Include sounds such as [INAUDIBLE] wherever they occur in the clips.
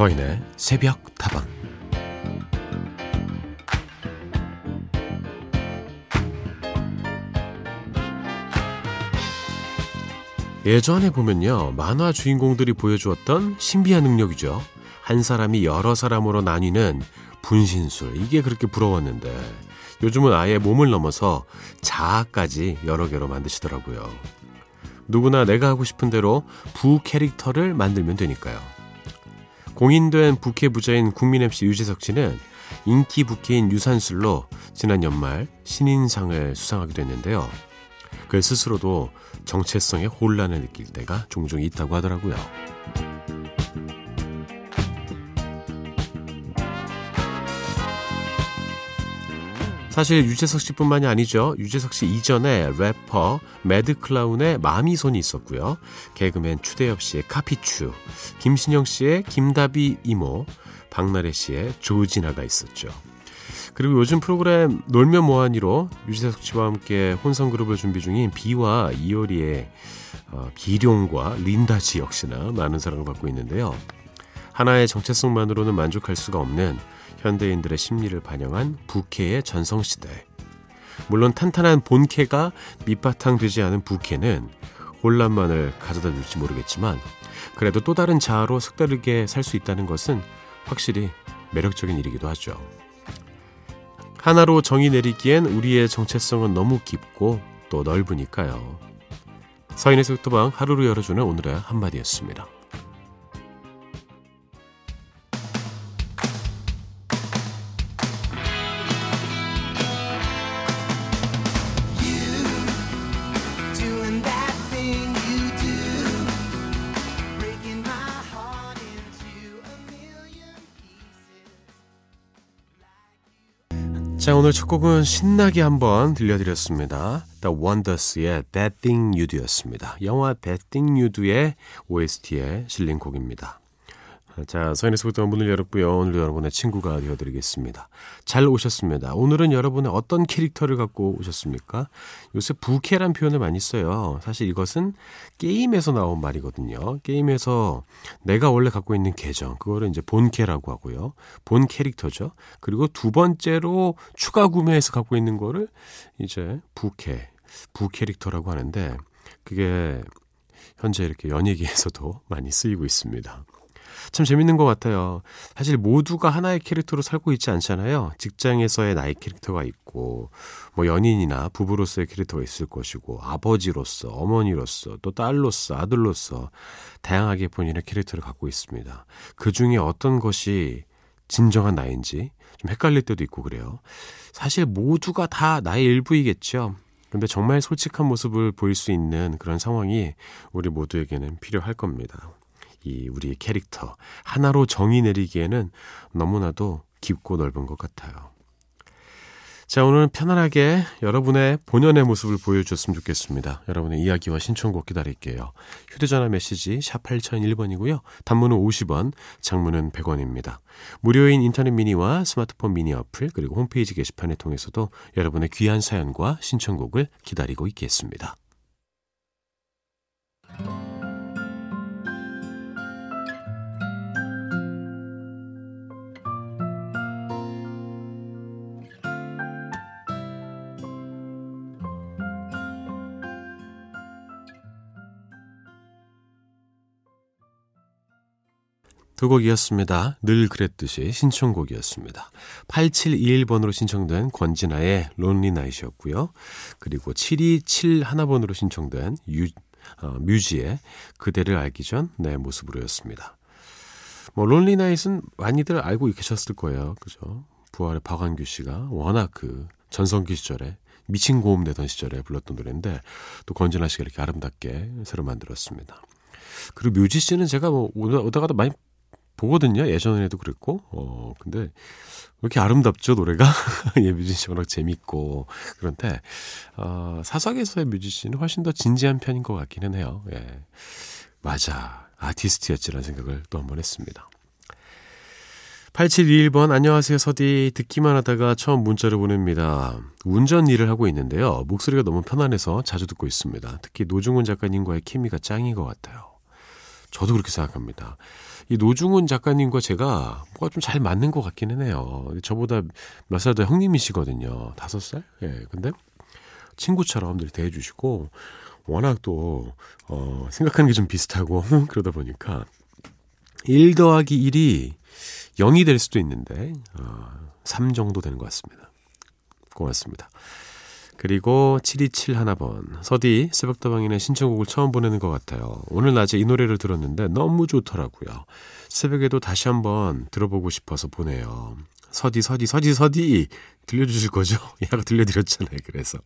서인의 새벽 타방. 예전에 보면요 만화 주인공들이 보여주었던 신비한 능력이죠. 한 사람이 여러 사람으로 나뉘는 분신술 이게 그렇게 부러웠는데 요즘은 아예 몸을 넘어서 자아까지 여러 개로 만드시더라고요. 누구나 내가 하고 싶은 대로 부 캐릭터를 만들면 되니까요 공인된 부캐 부자인 국민 MC 유재석 씨는 인기 부캐인 유산슬로 지난 연말 신인상을 수상하기도 했는데요. 그 스스로도 정체성의 혼란을 느낄 때가 종종 있다고 하더라고요. 사실 유재석 씨뿐만이 아니죠. 유재석 씨 이전에 래퍼 매드클라운의 마미손이 있었고요. 개그맨 추대엽 씨의 카피추, 김신영 씨의 김다비 이모, 박나래 씨의 조진아가 있었죠. 그리고 요즘 프로그램 놀면 뭐하니로 유재석 씨와 함께 혼성 그룹을 준비 중인 비와 이효리의 어, 비룡과 린다지 역시나 많은 사랑을 받고 있는데요. 하나의 정체성만으로는 만족할 수가 없는 현대인들의 심리를 반영한 부캐의 전성시대. 물론 탄탄한 본캐가 밑바탕 되지 않은 부캐는 혼란만을 가져다 줄지 모르겠지만 그래도 또 다른 자아로 색다르게 살 수 있다는 것은 확실히 매력적인 일이기도 하죠. 하나로 정의 내리기엔 우리의 정체성은 너무 깊고 또 넓으니까요. 서인의 속도방 하루를 열어주는 오늘의 한마디였습니다. 자, 오늘 첫 곡은 신나게 한번 들려드렸습니다. The Wonders의 That Thing You Do였습니다. 영화 That Thing You Do의 OST에 실린 곡입니다. 자, 서인에서부터 문을 열었고요. 오늘 여러분의 친구가 되어드리겠습니다. 잘 오셨습니다. 오늘은 여러분의 어떤 캐릭터를 갖고 오셨습니까? 요새 부캐란 표현을 많이 써요. 사실 이것은 게임에서 나온 말이거든요. 게임에서 내가 원래 갖고 있는 계정, 그거를 이제 본캐라고 하고요. 본 캐릭터죠. 그리고 두 번째로 추가 구매해서 갖고 있는 거를 이제 부캐, 부캐릭터라고 하는데 그게 현재 이렇게 연예계에서도 많이 쓰이고 있습니다. 참 재밌는 것 같아요. 사실 모두가 하나의 캐릭터로 살고 있지 않잖아요. 직장에서의 나의 캐릭터가 있고, 뭐 연인이나 부부로서의 캐릭터가 있을 것이고, 아버지로서, 어머니로서, 또 딸로서, 아들로서, 다양하게 본인의 캐릭터를 갖고 있습니다. 그 중에 어떤 것이 진정한 나인지 좀 헷갈릴 때도 있고 그래요. 사실 모두가 다 나의 일부이겠죠. 근데 정말 솔직한 모습을 보일 수 있는 그런 상황이 우리 모두에게는 필요할 겁니다. 이 우리의 캐릭터 하나로 정의 내리기에는 너무나도 깊고 넓은 것 같아요. 자, 오늘 편안하게 여러분의 본연의 모습을 보여주셨으면 좋겠습니다. 여러분의 이야기와 신청곡 기다릴게요. 휴대전화 메시지 샵 8001번이고요. 단문은 50원, 장문은 100원입니다. 무료인 인터넷 미니와 스마트폰 미니 어플, 그리고 홈페이지 게시판을 통해서도 여러분의 귀한 사연과 신청곡을 기다리고 있겠습니다. 두 곡이었습니다. 늘 그랬듯이 신청곡이었습니다. 8721번으로 신청된 권진아의 론리 나이트였고요. 그리고 7271번으로 신청된 유, 어, 뮤지의 그대를 알기 전 내 모습으로였습니다. 뭐 론리 나이트는 많이들 알고 계셨을 거예요. 그죠? 부활의 박완규 씨가 워낙 그 전성기 시절에 미친 고음 내던 시절에 불렀던 노래인데 또 권진아 씨가 이렇게 아름답게 새로 만들었습니다. 그리고 뮤지 씨는 제가 뭐 오다가도 많이 보거든요. 예전에도 그랬고. 어, 근데 왜 이렇게 아름답죠, 노래가? [LAUGHS] 예, 뮤지션 워낙 재밌고. 그런데, 어, 사석에서의 뮤지션은 훨씬 더 진지한 편인 것 같기는 해요. 예. 맞아. 아티스트였지라는 생각을 또 한 번 했습니다. 8721번, 안녕하세요, 서디. 듣기만 하다가 처음 문자를 보냅니다. 운전 일을 하고 있는데요. 목소리가 너무 편안해서 자주 듣고 있습니다. 특히 노중훈 작가님과의 케미가 짱인 것 같아요. 저도 그렇게 생각합니다. 이 노중훈 작가님과 제가 뭐가 좀 잘 맞는 것 같기는 해요. 저보다 몇 살 더 형님이시거든요. 다섯 살? 예. 근데 친구처럼 늘 대해주시고, 워낙 또, 어, 생각하는 게 좀 비슷하고, [LAUGHS] 그러다 보니까, 1 더하기 1이 0이 될 수도 있는데, 어, 3 정도 되는 것 같습니다. 고맙습니다. 그리고 727 하나번 서디 새벽다방이네 신청곡을 처음 보내는 것 같아요. 오늘 낮에 이 노래를 들었는데 너무 좋더라고요. 새벽에도 다시 한번 들어보고 싶어서 보내요. 서디 서디 서디 서디 들려주실 거죠? [LAUGHS] 야가 들려드렸잖아요. 그래서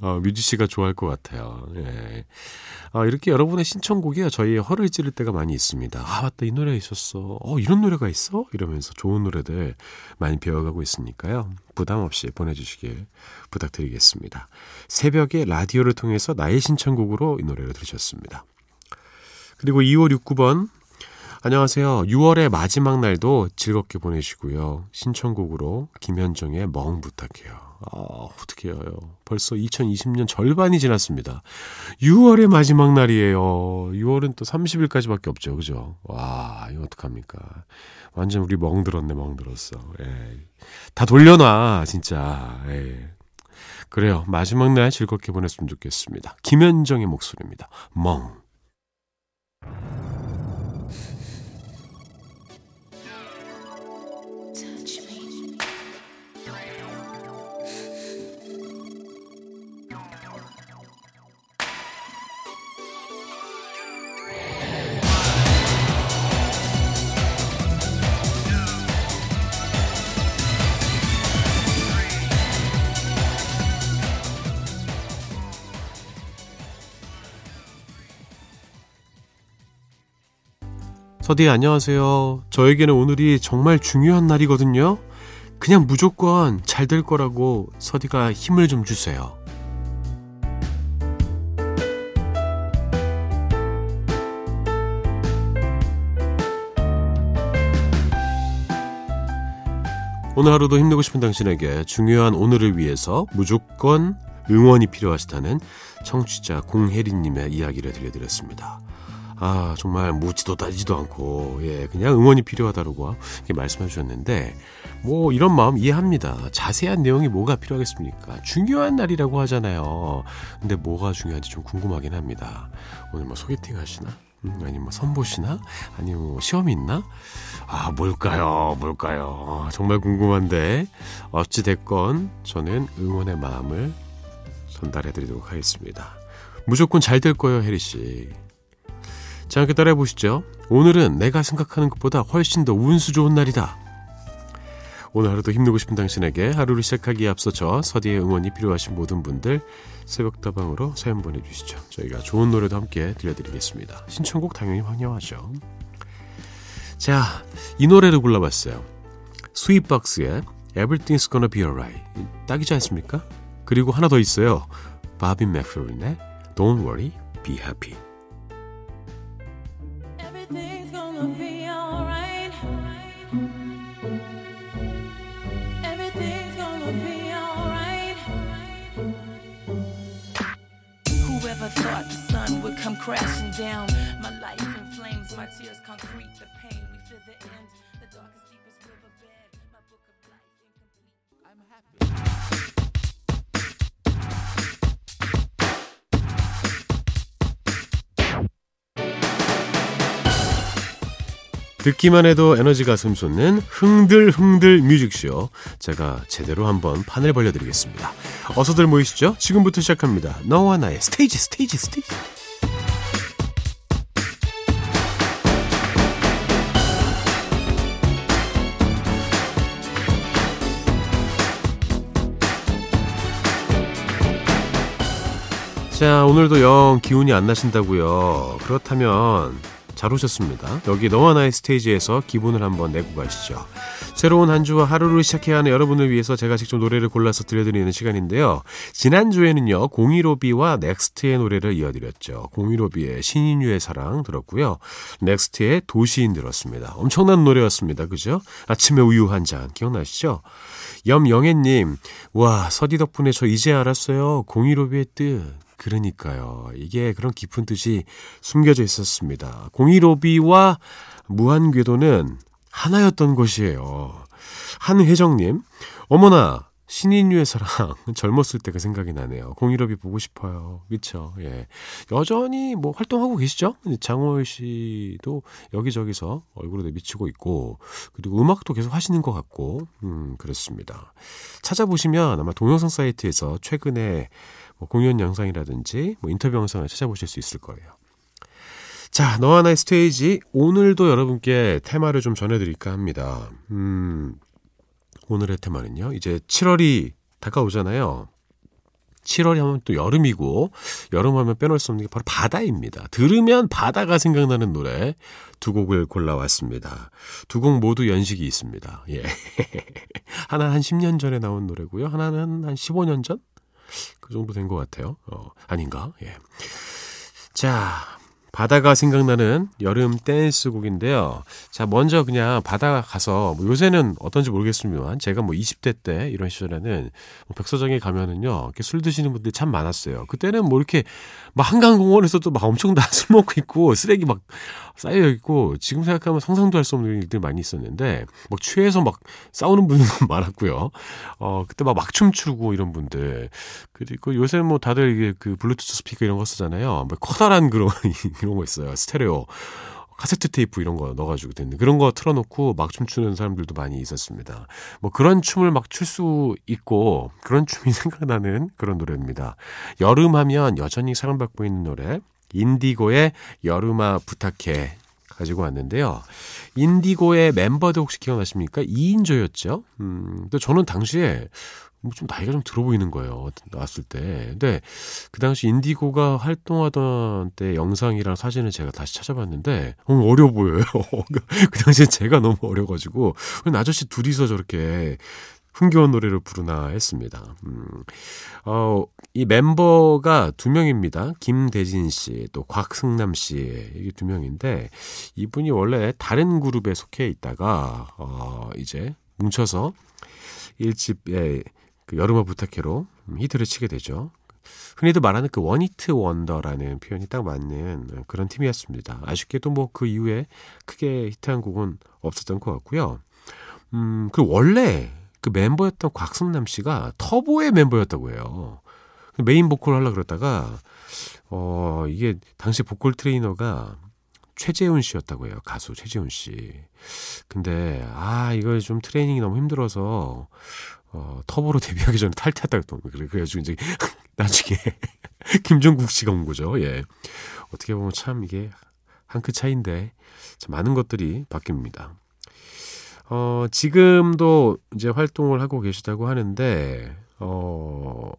어, 뮤지 씨가 좋아할 것 같아요. 예. 아, 이렇게 여러분의 신청곡이 저희 허를 찌를 때가 많이 있습니다. 아 맞다 이 노래 있었어. 어 이런 노래가 있어? 이러면서 좋은 노래들 많이 배워가고 있으니까요. 부담 없이 보내주시길 부탁드리겠습니다. 새벽에 라디오를 통해서 나의 신청곡으로 이 노래를 들으셨습니다. 그리고 2569번 안녕하세요. 6월의 마지막 날도 즐겁게 보내시고요. 신청곡으로 김현정의 멍 부탁해요. 아, 어떻게 해요. 벌써 2020년 절반이 지났습니다. 6월의 마지막 날이에요. 6월은 또 30일까지밖에 없죠. 그죠? 와, 이거 어떡합니까. 완전 우리 멍 들었네, 멍 들었어. 예. 다 돌려놔, 진짜. 예. 그래요. 마지막 날 즐겁게 보냈으면 좋겠습니다. 김현정의 목소리입니다. 멍. 서디 안녕하세요. 저에게는 오늘이 정말 중요한 날이거든요. 그냥 무조건 잘 될 거라고 서디가 힘을 좀 주세요. 오늘 하루도 힘내고 싶은 당신에게 중요한 오늘을 위해서 무조건 응원이 필요하시다는 청취자 공혜리님의 이야기를 들려드렸습니다. 아, 정말 묻지도 따지도 않고, 예, 그냥 응원이 필요하다고 이렇게 말씀해 주셨는데, 뭐, 이런 마음 이해합니다. 자세한 내용이 뭐가 필요하겠습니까? 중요한 날이라고 하잖아요. 근데 뭐가 중요한지 좀 궁금하긴 합니다. 오늘 뭐 소개팅 하시나? 음, 아니면 뭐 선보시나? 아니면 뭐 시험이 있나? 아, 뭘까요? 뭘까요? 정말 궁금한데, 어찌됐건 저는 응원의 마음을 전달해 드리도록 하겠습니다. 무조건 잘 될 거예요, 혜리 씨. 자, 함께 따라해 보시죠. 오늘은 내가 생각하는 것보다 훨씬 더 운수 좋은 날이다. 오늘 하루도 힘내고 싶은 당신에게 하루를 시작하기에 앞서 저 서디의 응원이 필요하신 모든 분들 새벽다방으로 사연 보내주시죠. 저희가 좋은 노래도 함께 들려드리겠습니다. 신청곡 당연히 환영하죠. 자, 이 노래를 골라봤어요. 스윗박스의 Everything's Gonna Be Alright. 딱이지 않습니까? 그리고 하나 더 있어요. 바비 맥프린의 Don't Worry, Be Happy. Crashing down. My life in flames, my tears concrete, the pain. We feel the end, the darkest, deepest riverbed. My book of life incomplete. I'm happy. 듣기만 해도 에너지가 샘솟는 흥들흥들 뮤직쇼 제가 제대로 한번 판을 벌려드리겠습니다. 어서들 모이시죠? 지금부터 시작합니다. 너와 나의 스테이지 스테이지 스테이지 자, 오늘도 영 기운이 안 나신다고요. 그렇다면 잘 오셨습니다. 여기 너와 나의 스테이지에서 기분을 한번 내고 가시죠. 새로운 한 주와 하루를 시작해야 하는 여러분을 위해서 제가 직접 노래를 골라서 들려드리는 시간인데요. 지난주에는요, 공일오비와 넥스트의 노래를 이어드렸죠. 공일오비의 신인류의 사랑 들었고요. 넥스트의 도시인 들었습니다. 엄청난 노래였습니다. 그죠? 아침에 우유 한 잔 기억나시죠? 염영애님, 와, 서디 덕분에 저 이제 알았어요. 공이로비의 뜻. 그러니까요. 이게 그런 깊은 뜻이 숨겨져 있었습니다. 공이로비와 무한궤도는 하나였던 것이에요. 한혜정님, 어머나, 신인류의 사랑 [LAUGHS] 젊었을 때가 생각이 나네요. 공일업이 보고 싶어요. 그렇죠. 예. 여전히 뭐 활동하고 계시죠? 장호일 씨도 여기저기서 얼굴에 미치고 있고 그리고 음악도 계속 하시는 것 같고 음 그렇습니다. 찾아보시면 아마 동영상 사이트에서 최근에 뭐 공연 영상이라든지 뭐 인터뷰 영상을 찾아보실 수 있을 거예요. 자, 너와 나의 스테이지 오늘도 여러분께 테마를 좀 전해드릴까 합니다. 음, 오늘의 테마는요. 이제 7월이 다가오잖아요. 7월이 하면 또 여름이고 여름 하면 빼놓을 수 없는 게 바로 바다입니다. 들으면 바다가 생각나는 노래 두 곡을 골라왔습니다. 두 곡 모두 연식이 있습니다. 예. [LAUGHS] 하나 한 10년 전에 나온 노래고요. 하나는 한 15년 전? 그 정도 된 것 같아요. 어, 아닌가? 예. 자, 바다가 생각나는 여름 댄스 곡인데요. 자, 먼저 그냥 바다 가서 뭐 요새는 어떤지 모르겠습니다만 제가 뭐 20대 때 이런 시절에는 뭐 백서장에 가면은요. 이렇게 술 드시는 분들이 참 많았어요. 그때는 뭐 이렇게 막 한강공원에서도 막 엄청 다 술 먹고 있고 쓰레기 막 쌓여 있고 지금 생각하면 상상도 할 수 없는 일들이 많이 있었는데 막 취해서 막 싸우는 분들도 [LAUGHS] 많았고요. 어, 그때 막 막춤 추고 이런 분들. 그리고 요새 뭐 다들 이게 그 블루투스 스피커 이런 거 쓰잖아요. 뭐 커다란 그런 [LAUGHS] 이런 거 있어요. 스테레오. 카세트 테이프 이런 거 넣어가지고 되는 그런 거 틀어놓고 막 춤추는 사람들도 많이 있었습니다. 뭐 그런 춤을 막 출 수 있고 그런 춤이 [LAUGHS] 생각나는 그런 노래입니다. 여름하면 여전히 사랑받고 있는 노래 인디고의 여름아 부탁해 가지고 왔는데요. 인디고의 멤버들 혹시 기억나십니까? 2인조였죠. 음, 또 저는 당시에 뭐 좀 나이가 좀 들어 보이는 거예요. 나왔을 때. 근데 그 당시 인디고가 활동하던 때 영상이랑 사진을 제가 다시 찾아봤는데 너무 어려 보여요. [LAUGHS] 그 당시에 제가 너무 어려가지고 아저씨 둘이서 저렇게 흥겨운 노래를 부르나 했습니다. 음, 어, 이 멤버가 두 명입니다. 김대진 씨, 또 곽승남 씨, 이게 두 명인데, 이분이 원래 다른 그룹에 속해 있다가, 어, 이제 뭉쳐서 1집에 그 여름아 부탁해로 히트를 치게 되죠. 흔히도 말하는 그 원히트 원더라는 표현이 딱 맞는 그런 팀이었습니다. 아쉽게도 뭐 그 이후에 크게 히트한 곡은 없었던 것 같고요. 음, 그 원래 그 멤버였던 곽승남 씨가 터보의 멤버였다고 해요. 메인 보컬 하려고 그러다가, 어, 이게 당시 보컬 트레이너가 최재훈 씨였다고 해요. 가수 최재훈 씨. 근데, 아, 이거 좀 트레이닝이 너무 힘들어서, 어, 터보로 데뷔하기 전에 탈퇴했다고 그래. 그래가지고 이제 [LAUGHS] 나중에 [LAUGHS] 김종국 씨가 온 거죠. 예. 어떻게 보면 참 이게 한 끗 차이인데, 참 많은 것들이 바뀝니다. 어, 지금도 이제 활동을 하고 계시다고 하는데, 어,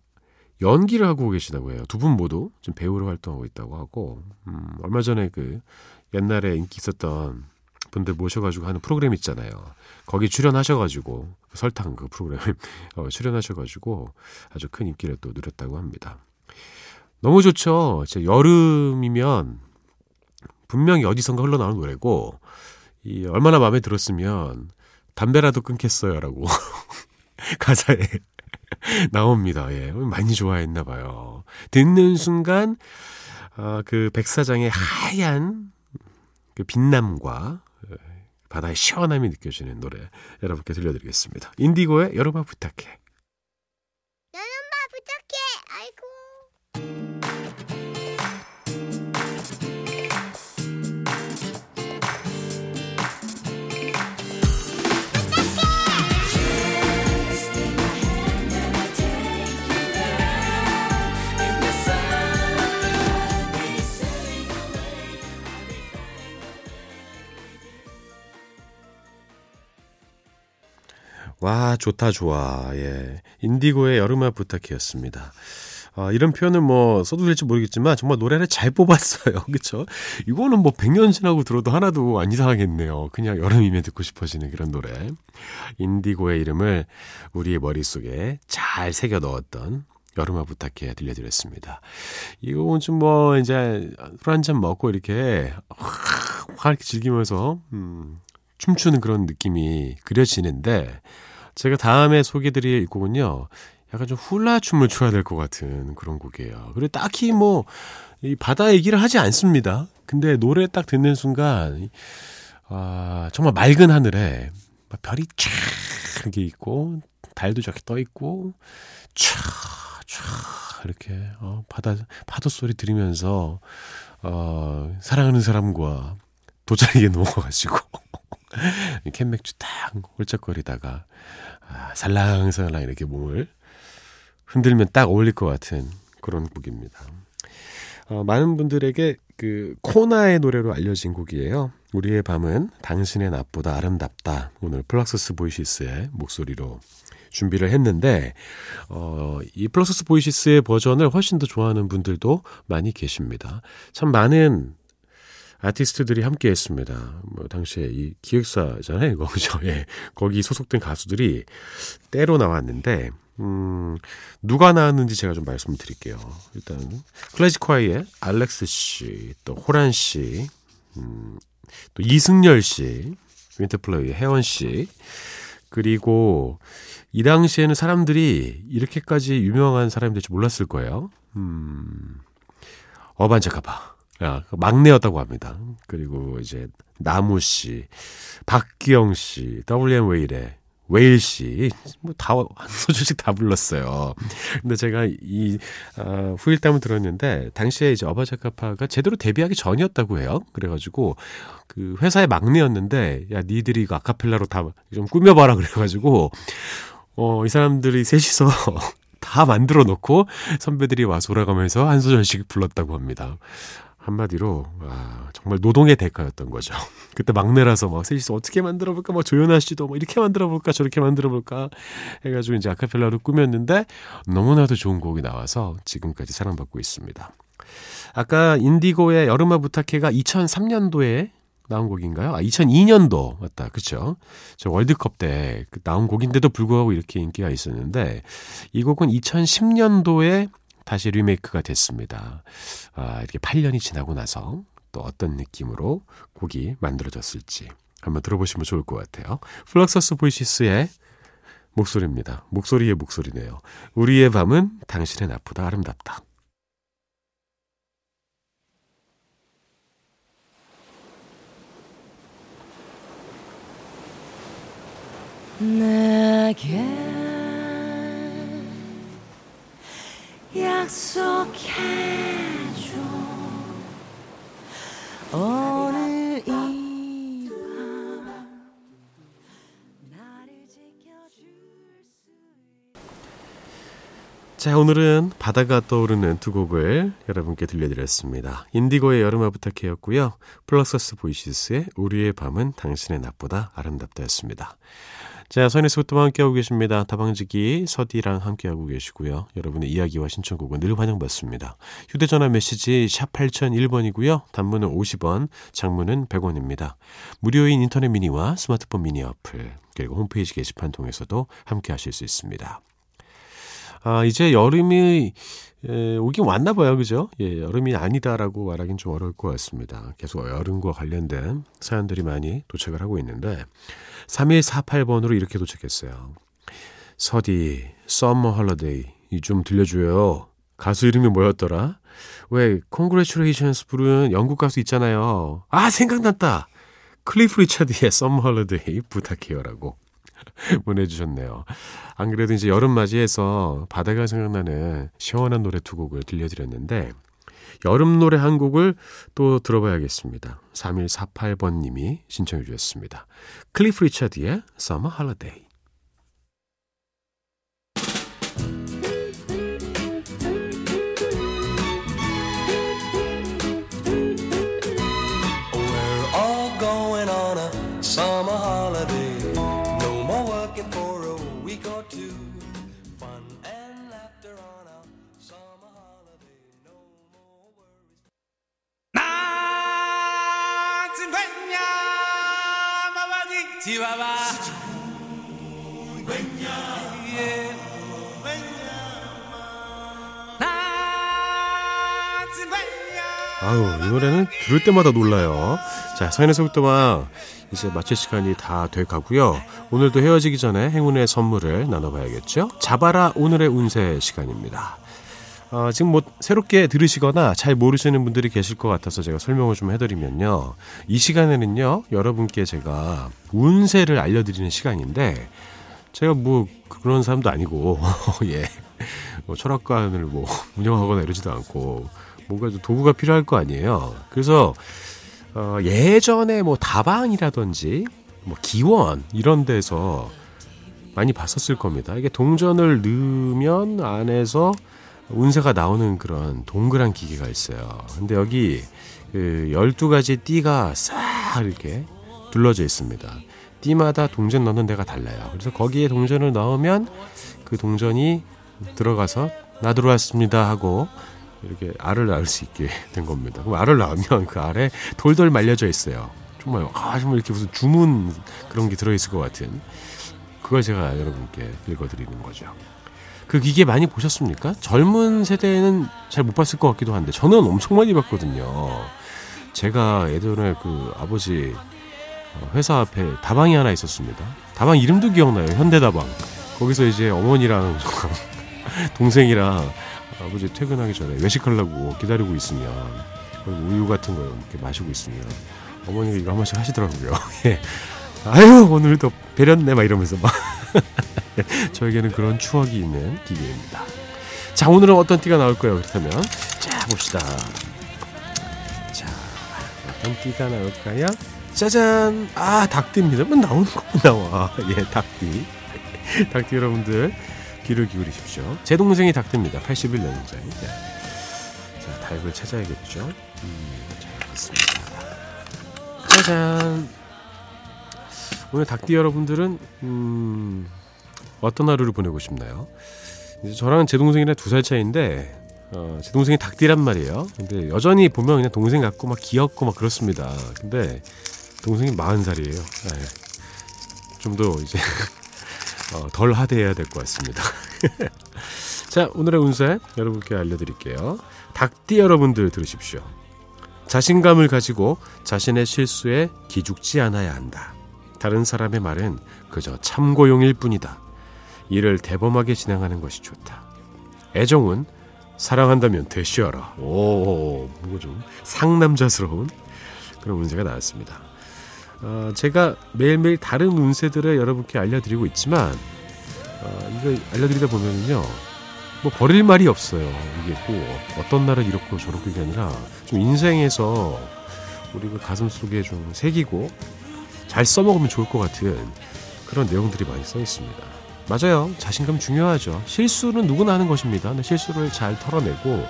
연기를 하고 계시다고 해요. 두 분 모두 지금 배우로 활동하고 있다고 하고, 음, 얼마 전에 그 옛날에 인기 있었던 분들 모셔가지고 하는 프로그램 있잖아요. 거기 출연하셔가지고, 설탕 그 프로그램, [LAUGHS] 어, 출연하셔가지고 아주 큰 인기를 또 누렸다고 합니다. 너무 좋죠. 제 여름이면 분명히 어디선가 흘러나오는 노래고, 이 얼마나 마음에 들었으면 담배라도 끊겠어요라고 [LAUGHS] 가사에 [LAUGHS] 나옵니다. 예, 많이 좋아했나 봐요. 듣는 순간 어, 그 백사장의 하얀 그 빛남과 바다의 시원함이 느껴지는 노래 여러분께 들려드리겠습니다. 인디고의 여러분 부탁해. 와, 좋다, 좋아. 예. 인디고의 여름아 부탁이었습니다. 아, 이런 표현을 뭐 써도 될지 모르겠지만 정말 노래를 잘 뽑았어요. [LAUGHS] 그쵸? 이거는 뭐 100년 지나고 들어도 하나도 안 이상하겠네요. 그냥 여름이면 듣고 싶어지는 그런 노래. 인디고의 이름을 우리의 머릿속에 잘 새겨 넣었던 여름아 부탁해 들려드렸습니다. 이 곡은 좀뭐 이제 술 한 잔 먹고 이렇게 확 이렇게 즐기면서 음, 춤추는 그런 느낌이 그려지는데 제가 다음에 소개드릴 이 곡은요. 약간 좀 훌라 춤을 춰야 될 것 같은 그런 곡이에요. 그리고 딱히 뭐, 이 바다 얘기를 하지 않습니다. 근데 노래 딱 듣는 순간, 아, 정말 맑은 하늘에 별이 쫙 이렇게 있고, 달도 저렇게 떠 있고, 촤, 촤, 이렇게, 어, 바다, 파도 소리 들으면서, 어, 사랑하는 사람과 돗자리에 [LAUGHS] 누워가지고, [LAUGHS] 캔맥주 딱 홀짝거리다가, 아, 살랑살랑 이렇게 몸을 흔들면 딱 어울릴 것 같은 그런 곡입니다. 어, 많은 분들에게 그 코나의 노래로 알려진 곡이에요. 우리의 밤은 당신의 낮보다 아름답다. 오늘 플럭서스 보이시스의 목소리로 준비를 했는데 어, 이 플럭서스 보이시스의 버전을 훨씬 더 좋아하는 분들도 많이 계십니다. 참 많은 아티스트들이 함께 했습니다. 뭐, 당시에 이 기획사잖아요, 이거. [LAUGHS] 그죠? 예. 거기 소속된 가수들이 떼로 나왔는데, 음, 누가 나왔는지 제가 좀 말씀을 드릴게요. 일단, 클래지콰이의 알렉스 씨, 또 호란 씨, 음, 또 이승열 씨, 윈터플레이의 혜원 씨, 그리고 이 당시에는 사람들이 이렇게까지 유명한 사람이 될지 몰랐을 거예요. 음, 어반자카파. 야, 막내였다고 합니다. 그리고 이제 나무 씨, 박기영 씨, WM 웨일의 웨일 씨, 뭐 다 한 소절씩 다 불렀어요. 근데 제가 이 어, 후일담을 들었는데 당시에 이제 어바자카파가 제대로 데뷔하기 전이었다고 해요. 그래가지고 그 회사의 막내였는데 야 니들이 이거 아카펠라로 다 좀 꾸며봐라 그래가지고 어 이 사람들이 셋이서 [LAUGHS] 다 만들어 놓고 선배들이 와서 돌아가면서 한 소절씩 불렀다고 합니다. 한마디로 아, 정말 노동의 대가였던 거죠. [LAUGHS] 그때 막내라서 막 셋이서 어떻게 만들어 볼까, 뭐 조연아 씨도 뭐 이렇게 만들어 볼까, 저렇게 만들어 볼까 해 가지고 이제 아카펠라로 꾸몄는데 너무나도 좋은 곡이 나와서 지금까지 사랑받고 있습니다. 아까 인디고의 여름아 부탁해가 2003년도에 나온 곡인가요? 아, 2002년도 맞다, 그렇죠? 저 월드컵 때그 나온 곡인데도 불구하고 이렇게 인기가 있었는데 이 곡은 2010년도에 다시 리메이크가 됐습니다. 아, 이렇게 8년이 지나고 나서 또 어떤 느낌으로 곡이 만들어졌을지 한번 들어보시면 좋을 것 같아요. 플럭서스 보이시스의 목소리입니다. 목소리의 목소리네요. 우리의 밤은 당신의 낮보다 아름답다. 내게 약속해줘 오늘 이 밤 나를 지켜줄 수 자, 오늘은 바다가 떠오르는 두 곡을 여러분께 들려드렸습니다. 인디고의 여름아 부탁해였고요. 플럭서스 보이시스의 우리의 밤은 당신의 낮보다 아름답다였습니다. 자, 선에서부터 함께하고 계십니다. 다방지기 서디랑 함께하고 계시고요. 여러분의 이야기와 신청곡은 늘 환영받습니다. 휴대전화 메시지 샵 8001번이고요. 단문은 50원, 장문은 100원입니다. 무료인 인터넷 미니와 스마트폰 미니 어플, 그리고 홈페이지 게시판 통해서도 함께하실 수 있습니다. 아, 이제 여름이 에, 오긴 왔나 봐요. 그죠? 예, 여름이 아니다라고 말하긴 좀 어려울 것 같습니다. 계속 여름과 관련된 사연들이 많이 도착을 하고 있는데 3148번으로 이렇게 도착했어요. 서디, Summer Holiday 좀 들려줘요. 가수 이름이 뭐였더라? 왜 Congratulations 부른 영국 가수 있잖아요. 아 생각났다. 클리프 리차드의 Summer Holiday 부탁해요라고 [LAUGHS] 보내주셨네요. 안 그래도 이제 여름 맞이해서 바다가 생각나는 시원한 노래 두 곡을 들려드렸는데 여름 노래 한 곡을 또 들어봐야겠습니다. 3148번님이 신청해 주셨습니다. 클리프 리차드의 Summer Holiday. Chihuahua. Yeah. 아우 이 노래는 들을 때마다 놀라요. 자 서인의 속도와 이제 마칠 시간이 다 돼가고요. 오늘도 헤어지기 전에 행운의 선물을 나눠봐야겠죠. 자바라 오늘의 운세 시간입니다. 어, 지금 뭐 새롭게 들으시거나 잘 모르시는 분들이 계실 것 같아서 제가 설명을 좀 해드리면요. 이 시간에는요, 여러분께 제가 운세를 알려드리는 시간인데, 제가 뭐 그런 사람도 아니고, [LAUGHS] 예. 뭐 철학관을 뭐 [LAUGHS] 운영하거나 이러지도 않고, 뭔가 좀 도구가 필요할 거 아니에요. 그래서, 어, 예전에 뭐 다방이라든지, 뭐 기원, 이런 데서 많이 봤었을 겁니다. 이게 동전을 넣으면 안에서 운세가 나오는 그런 동그란 기계가 있어요. 근데 여기 그 12가지 띠가 싹 이렇게 둘러져 있습니다. 띠마다 동전 넣는 데가 달라요. 그래서 거기에 동전을 넣으면 그 동전이 들어가서 나 들어왔습니다 하고 이렇게 알을 낳을 수 있게 [LAUGHS] 된 겁니다. 그럼 알을 낳으면 그 알에 돌돌 말려져 있어요. 정말 아 정말 이렇게 무슨 주문 그런 게 들어있을 것 같은 그걸 제가 여러분께 읽어드리는 거죠. 그 기계 많이 보셨습니까? 젊은 세대는 잘 못 봤을 것 같기도 한데 저는 엄청 많이 봤거든요. 제가 예전에 그 아버지 어, 회사 앞에 다방이 하나 있었습니다. 다방 이름도 기억나요. 현대다방. 거기서 이제 어머니랑 [LAUGHS] 동생이랑 아버지 퇴근하기 전에 외식하려고 기다리고 있으면 우유 같은 거 이렇게 마시고 있으면 어머니가 이거 한 번씩 하시더라고요. [LAUGHS] 예. 아유 오늘도 배렸네 막 이러면서 막 [LAUGHS] [LAUGHS] 저에게는 그런 추억이 있는 기계입니다. 자 오늘은 어떤 띠가 나올까요? 그렇다면 자 봅시다. 자 어떤 띠가 나올까요? 짜잔 아 닭띠입니다. 뭐 나오는 거 나와 [LAUGHS] 예 닭띠 [LAUGHS] 닭띠 여러분들 귀를 기울이십시오. 제 동생이 닭띠입니다. 81년생. 네. 자 닭을 찾아야겠죠. 음, 자 있습니다. 짜잔 오늘 닭띠 여러분들은 음, 어떤 하루를 보내고 싶나요? 저랑 제 동생이랑 두 살 차이인데 어, 제 동생이 닭띠란 말이에요. 근데 여전히 보면 그냥 동생 같고 막 귀엽고 막 그렇습니다. 근데 동생이 마흔 살이에요. 네. 좀더 이제 [LAUGHS] 어, 덜 하대해야 될 것 같습니다. [LAUGHS] 자 오늘의 운세 여러분께 알려드릴게요. 닭띠 여러분들 들으십시오. 자신감을 가지고 자신의 실수에 기죽지 않아야 한다. 다른 사람의 말은 그저 참고용일 뿐이다. 일을 대범하게 진행하는 것이 좋다. 애정은 사랑한다면 대쉬하라. 오, 뭔가 좀 상남자스러운 그런 운세가 나왔습니다. 어, 제가 매일매일 다른 운세들을 여러분께 알려드리고 있지만 어, 이거 알려드리다 보면은요 뭐 버릴 말이 없어요 이게 뭐 어떤 날은 이렇고 저렇고 이게 아니라 좀 인생에서 우리 그 가슴 속에 좀 새기고 잘 써먹으면 좋을 것 같은 그런 내용들이 많이 써 있습니다. 맞아요. 자신감 중요하죠. 실수는 누구나 하는 것입니다. 근데 실수를 잘 털어내고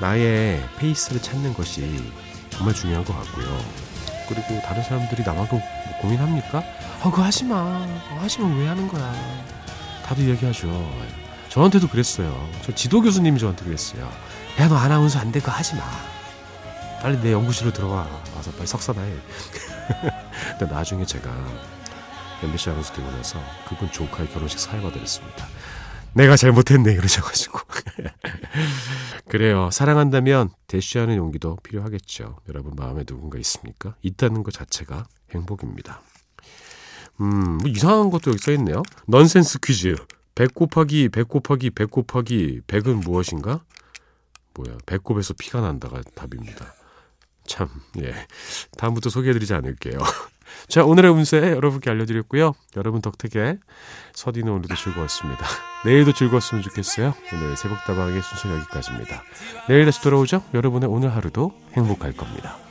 나의 페이스를 찾는 것이 정말 중요한 것 같고요. 그리고 다른 사람들이 나만큼 뭐 고민합니까? 아, 그거 하지 마. 어, 하시면 왜 하는 거야. 다들 얘기하죠. 저한테도 그랬어요. 저 지도 교수님이 저한테 그랬어요. 야, 너 아나운서 안 돼. 그거 하지 마. 빨리 내 연구실로 들어와. 와서 빨리 석사나 해. [LAUGHS] 근데 나중에 제가 MBC 아나운서 나서 그분 조카의 결혼식 사회가 됐습니다. 내가 잘못했네 그러셔가지고. [LAUGHS] 그래요. 사랑한다면 대쉬하는 용기도 필요하겠죠. 여러분 마음에 누군가 있습니까? 있다는 것 자체가 행복입니다. 음 뭐 이상한 것도 여기 써있네요. 넌센스 퀴즈. 100 곱하기 100 곱하기 100 곱하기 100은 무엇인가? 뭐야 배꼽에서 피가 난다가 답입니다. 참, 예. 다음부터 소개해드리지 않을게요. [LAUGHS] 자, 오늘의 운세 여러분께 알려드렸고요. 여러분 덕택에 서디는 오늘도 즐거웠습니다. [LAUGHS] 내일도 즐거웠으면 좋겠어요. 오늘 새벽다방의 순서 여기까지입니다. 내일 다시 돌아오죠? 여러분의 오늘 하루도 행복할 겁니다.